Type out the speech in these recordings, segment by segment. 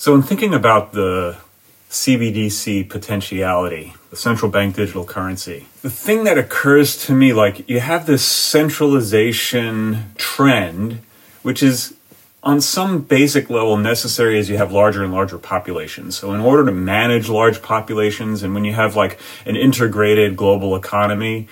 So, in thinking about the CBDC potentiality, the central bank digital currency, the thing that occurs to me like you have this centralization trend, which is on some basic level necessary as you have larger and larger populations. So, in order to manage large populations, and when you have like an integrated global economy,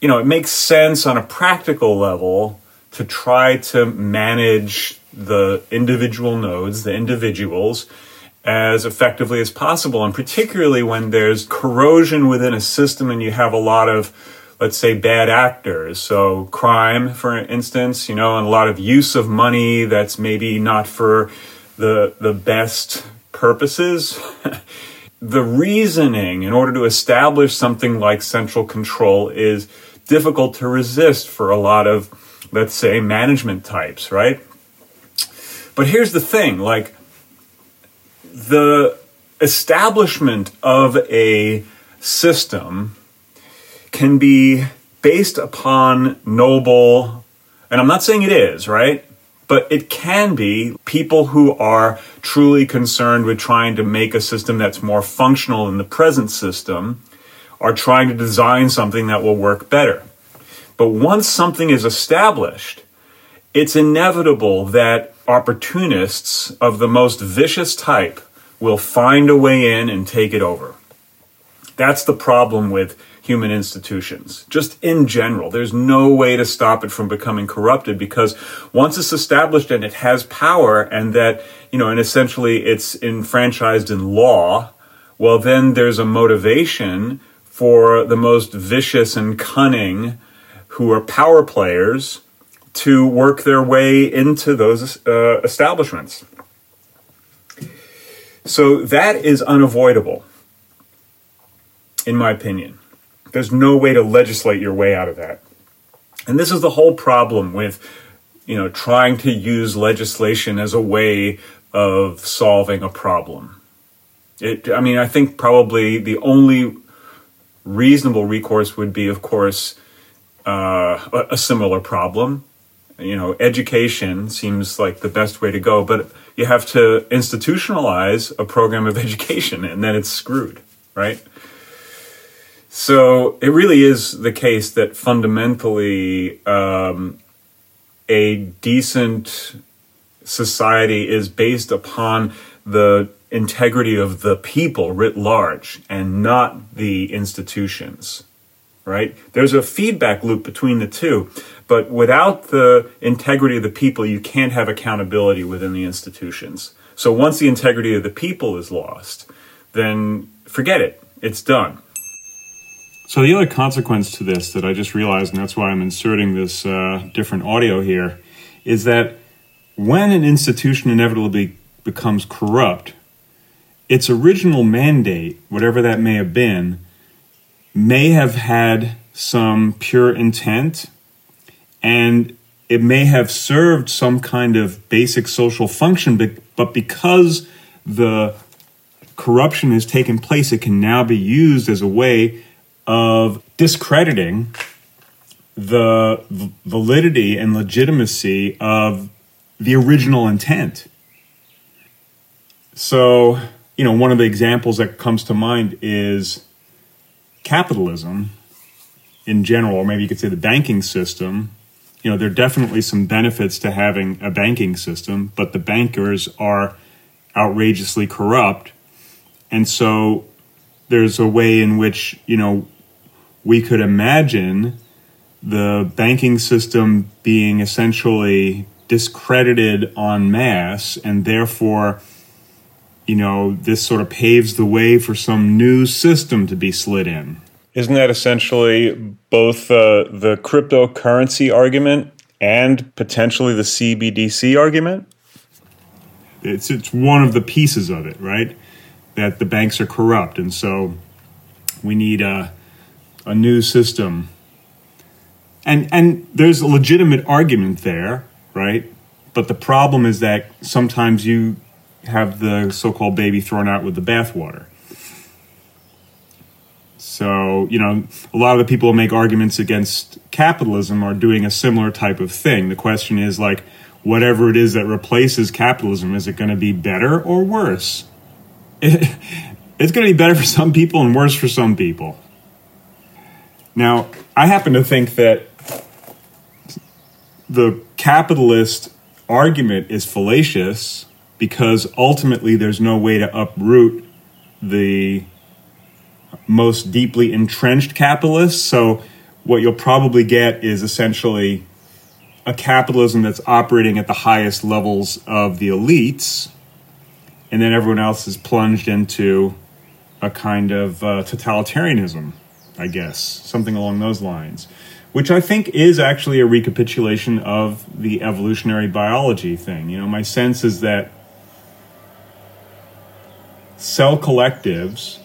you know, it makes sense on a practical level to try to manage the individual nodes, the individuals, as effectively as possible. And particularly when there's corrosion within a system and you have a lot of, let's say, bad actors. So crime, for instance, you know, and a lot of use of money that's maybe not for the, the best purposes. the reasoning in order to establish something like central control is difficult to resist for a lot of, let's say, management types, right? But here's the thing like, the establishment of a system can be based upon noble, and I'm not saying it is, right? But it can be people who are truly concerned with trying to make a system that's more functional than the present system are trying to design something that will work better. But once something is established, it's inevitable that opportunists of the most vicious type will find a way in and take it over. That's the problem with human institutions. Just in general, there's no way to stop it from becoming corrupted because once it's established and it has power and that, you know, and essentially it's enfranchised in law, well, then there's a motivation for the most vicious and cunning who are power players to work their way into those uh, establishments. So that is unavoidable, in my opinion. There's no way to legislate your way out of that. And this is the whole problem with, you know, trying to use legislation as a way of solving a problem. It, I mean, I think probably the only reasonable recourse would be, of course, uh, a, a similar problem. You know, education seems like the best way to go, but you have to institutionalize a program of education and then it's screwed, right? So it really is the case that fundamentally um, a decent society is based upon the integrity of the people writ large and not the institutions right? There's a feedback loop between the two. But without the integrity of the people, you can't have accountability within the institutions. So once the integrity of the people is lost, then forget it. It's done. So the other consequence to this that I just realized, and that's why I'm inserting this uh, different audio here, is that when an institution inevitably becomes corrupt, its original mandate, whatever that may have been, may have had some pure intent and it may have served some kind of basic social function, but, because the corruption has taken place, it can now be used as a way of discrediting the validity and legitimacy of the original intent. So, you know, one of the examples that comes to mind is capitalism in general, or maybe you could say the banking system, you know, there are definitely some benefits to having a banking system, but the bankers are outrageously corrupt. And so there's a way in which, you know, we could imagine the banking system being essentially discredited en masse and therefore you know, this sort of paves the way for some new system to be slid in. Isn't that essentially both uh, the cryptocurrency argument and potentially the CBDC argument? It's it's one of the pieces of it, right? That the banks are corrupt, and so we need a a new system. And and there's a legitimate argument there, right? But the problem is that sometimes you have the so-called baby thrown out with the bathwater. So, you know, a lot of the people who make arguments against capitalism are doing a similar type of thing. The question is like, whatever it is that replaces capitalism, is it going to be better or worse? It, it's going to be better for some people and worse for some people. Now, I happen to think that the capitalist argument is fallacious because ultimately there's no way to uproot the most deeply entrenched capitalists. So, what you'll probably get is essentially a capitalism that's operating at the highest levels of the elites, and then everyone else is plunged into a kind of uh, totalitarianism, I guess, something along those lines, which I think is actually a recapitulation of the evolutionary biology thing. You know, my sense is that cell collectives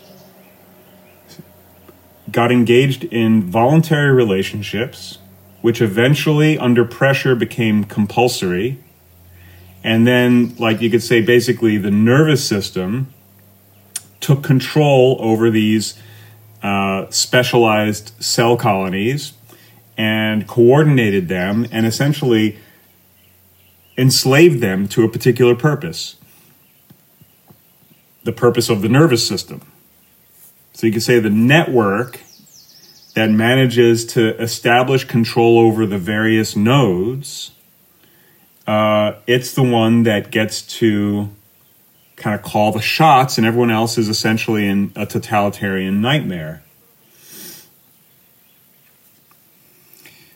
got engaged in voluntary relationships, which eventually, under pressure, became compulsory. And then, like you could say, basically, the nervous system took control over these uh, specialized cell colonies and coordinated them and essentially enslaved them to a particular purpose the purpose of the nervous system. So you could say the network that manages to establish control over the various nodes, uh, it's the one that gets to kind of call the shots, and everyone else is essentially in a totalitarian nightmare.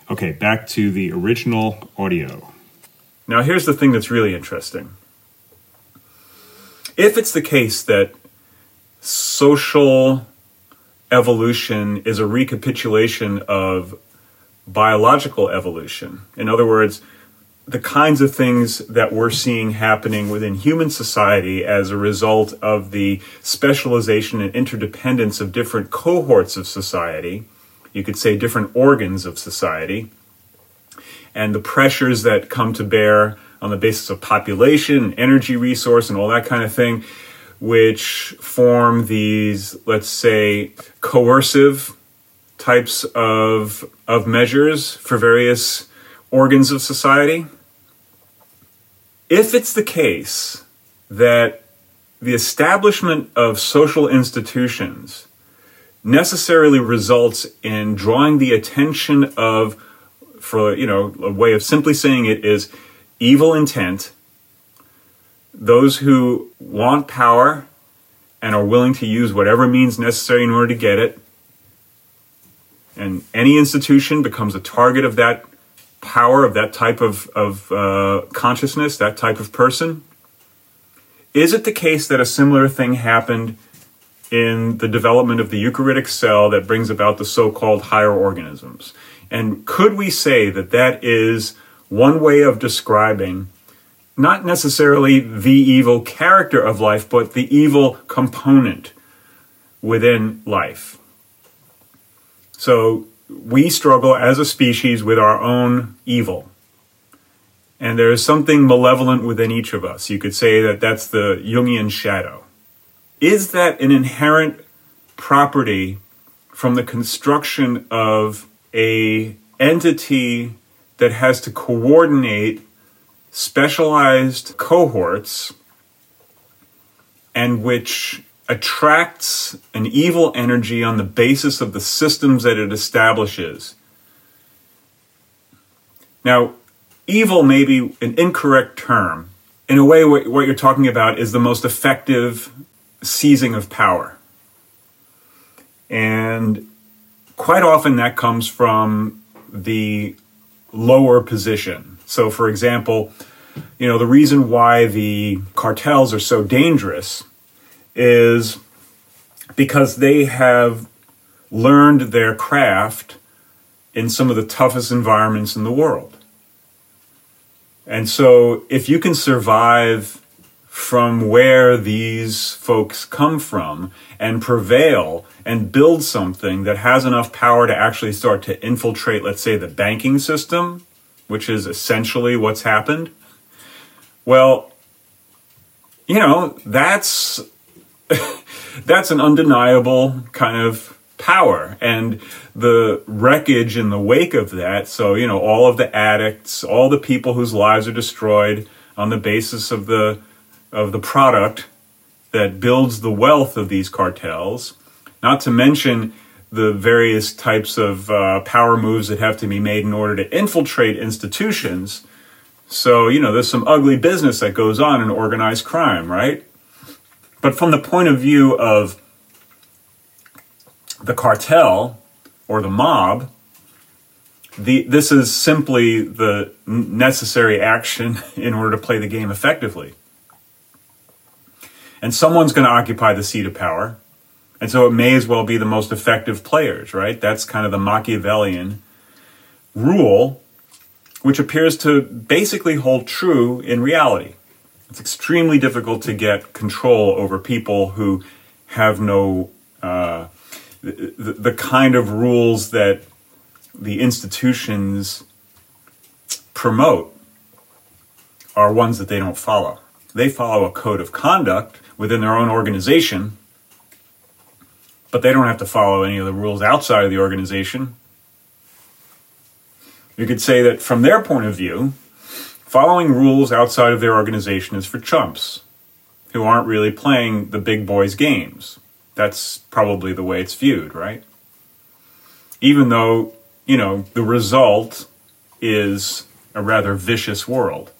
Okay, back to the original audio. Now, here's the thing that's really interesting. If it's the case that social evolution is a recapitulation of biological evolution, in other words, the kinds of things that we're seeing happening within human society as a result of the specialization and interdependence of different cohorts of society, you could say different organs of society, and the pressures that come to bear on the basis of population, energy resource, and all that kind of thing, which form these, let's say, coercive types of, of measures for various organs of society. If it's the case that the establishment of social institutions necessarily results in drawing the attention of, for you know, a way of simply saying it is evil intent, those who want power and are willing to use whatever means necessary in order to get it, and any institution becomes a target of that power of that type of, of uh, consciousness, that type of person? Is it the case that a similar thing happened in the development of the eukaryotic cell that brings about the so called higher organisms? And could we say that that is one way of describing not necessarily the evil character of life, but the evil component within life? So we struggle as a species with our own evil. And there is something malevolent within each of us. You could say that that's the Jungian shadow. Is that an inherent property from the construction of a entity that has to coordinate specialized cohorts and which attracts an evil energy on the basis of the systems that it establishes. Now, evil may be an incorrect term. In a way, what, you're talking about is the most effective seizing of power. And quite often that comes from the lower position. So, for example, you know, the reason why the cartels are so dangerous is because they have learned their craft in some of the toughest environments in the world. And so, if you can survive from where these folks come from and prevail and build something that has enough power to actually start to infiltrate, let's say, the banking system, which is essentially what's happened, well, you know, that's that's an undeniable kind of power and the wreckage in the wake of that. So, you know, all of the addicts, all the people whose lives are destroyed on the basis of the of the product that builds the wealth of these cartels, not to mention the various types of uh, power moves that have to be made in order to infiltrate institutions. So, you know, there's some ugly business that goes on in organized crime, right? But from the point of view of the cartel or the mob, the, this is simply the necessary action in order to play the game effectively. And someone's going to occupy the seat of power. And so it may as well be the most effective players, right? That's kind of the Machiavellian rule, which appears to basically hold true in reality. It's extremely difficult to get control over people who have no uh, the, the kind of rules that the institutions promote are ones that they don't follow. They follow a code of conduct within their own organization, but they don't have to follow any of the rules outside of the organization. You could say that from their point of view, following rules outside of their organization is for chumps who aren't really playing the big boys' games. That's probably the way it's viewed, right? Even though, you know, the result is a rather vicious world.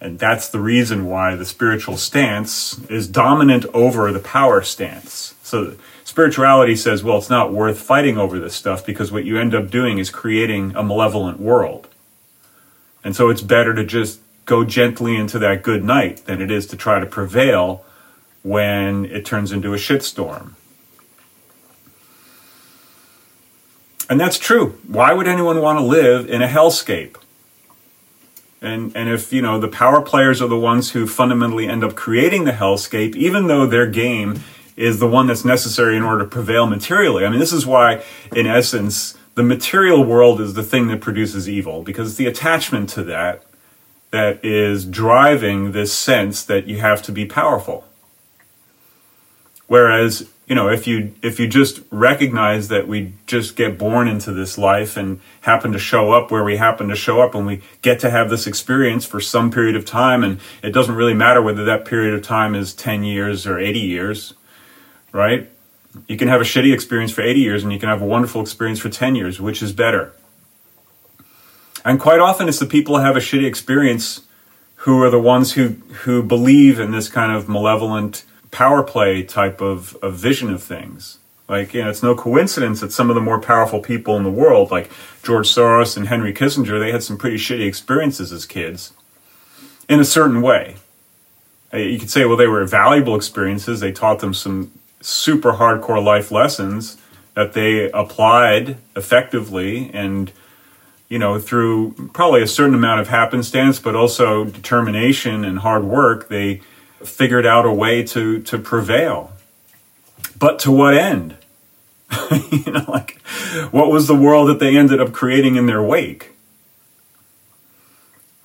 And that's the reason why the spiritual stance is dominant over the power stance. So spirituality says, well, it's not worth fighting over this stuff because what you end up doing is creating a malevolent world. And so it's better to just go gently into that good night than it is to try to prevail when it turns into a shitstorm. And that's true. Why would anyone want to live in a hellscape? And and if, you know, the power players are the ones who fundamentally end up creating the hellscape, even though their game is the one that's necessary in order to prevail materially. I mean, this is why in essence the material world is the thing that produces evil because it's the attachment to that that is driving this sense that you have to be powerful. Whereas, you know, if you if you just recognize that we just get born into this life and happen to show up where we happen to show up and we get to have this experience for some period of time and it doesn't really matter whether that period of time is 10 years or 80 years, right? You can have a shitty experience for 80 years and you can have a wonderful experience for 10 years, which is better. And quite often it's the people who have a shitty experience who are the ones who who believe in this kind of malevolent power play type of, of vision of things. Like, you know, it's no coincidence that some of the more powerful people in the world, like George Soros and Henry Kissinger, they had some pretty shitty experiences as kids in a certain way. Uh, you could say, well, they were valuable experiences. They taught them some super hardcore life lessons that they applied effectively and, you know, through probably a certain amount of happenstance, but also determination and hard work, they figured out a way to to prevail. But to what end? you know, like what was the world that they ended up creating in their wake?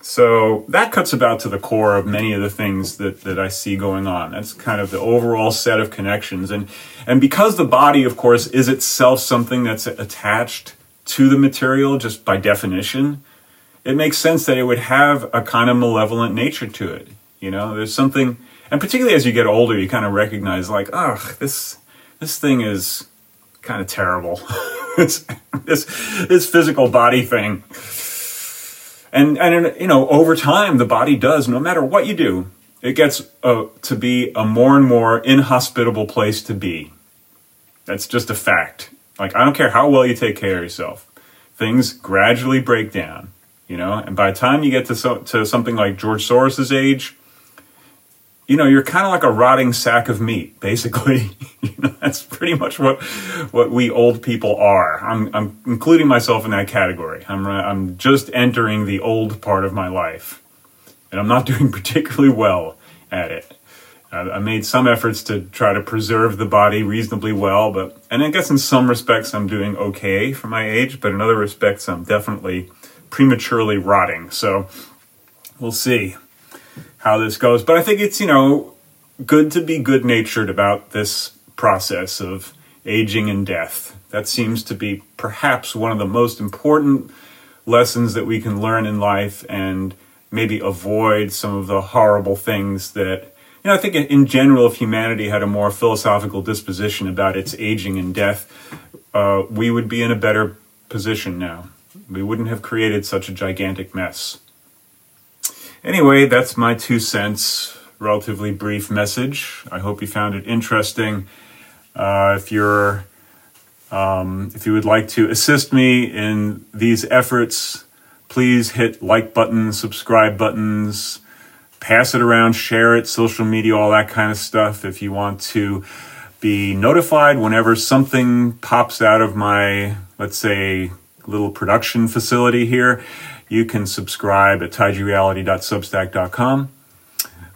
So that cuts about to the core of many of the things that, that I see going on. That's kind of the overall set of connections. And, and because the body, of course, is itself something that's attached to the material just by definition, it makes sense that it would have a kind of malevolent nature to it. You know, there's something and particularly as you get older, you kind of recognize like, oh, this this thing is kind of terrible. this, this this physical body thing. And and you know, over time, the body does. No matter what you do, it gets uh, to be a more and more inhospitable place to be. That's just a fact. Like I don't care how well you take care of yourself, things gradually break down. You know, and by the time you get to so, to something like George Soros's age, you know, you're kind of like a rotting sack of meat, basically. you know, that's pretty much what what we old people are. I'm I'm including myself in that category. I'm uh, I'm just entering the old part of my life, and I'm not doing particularly well at it. I made some efforts to try to preserve the body reasonably well, but and I guess in some respects I'm doing okay for my age, but in other respects I'm definitely prematurely rotting. So we'll see how this goes. But I think it's, you know, good to be good natured about this process of aging and death. That seems to be perhaps one of the most important lessons that we can learn in life and maybe avoid some of the horrible things that you know, I think in general, if humanity had a more philosophical disposition about its aging and death, uh, we would be in a better position now. We wouldn't have created such a gigantic mess. Anyway, that's my two cents, relatively brief message. I hope you found it interesting. Uh, if you're um, if you would like to assist me in these efforts, please hit like buttons, subscribe buttons, pass it around, share it, social media, all that kind of stuff. If you want to be notified whenever something pops out of my, let's say, little production facility here, you can subscribe at taijireality.substack.com.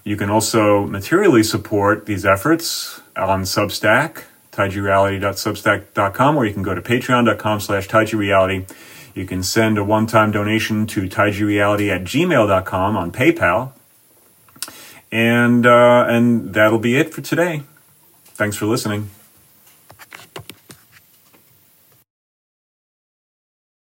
You can also materially support these efforts on Substack taijireality.substack.com, or you can go to patreon.com slash taijireality. You can send a one-time donation to taijireality at gmail.com on PayPal. And, uh, and that'll be it for today. Thanks for listening.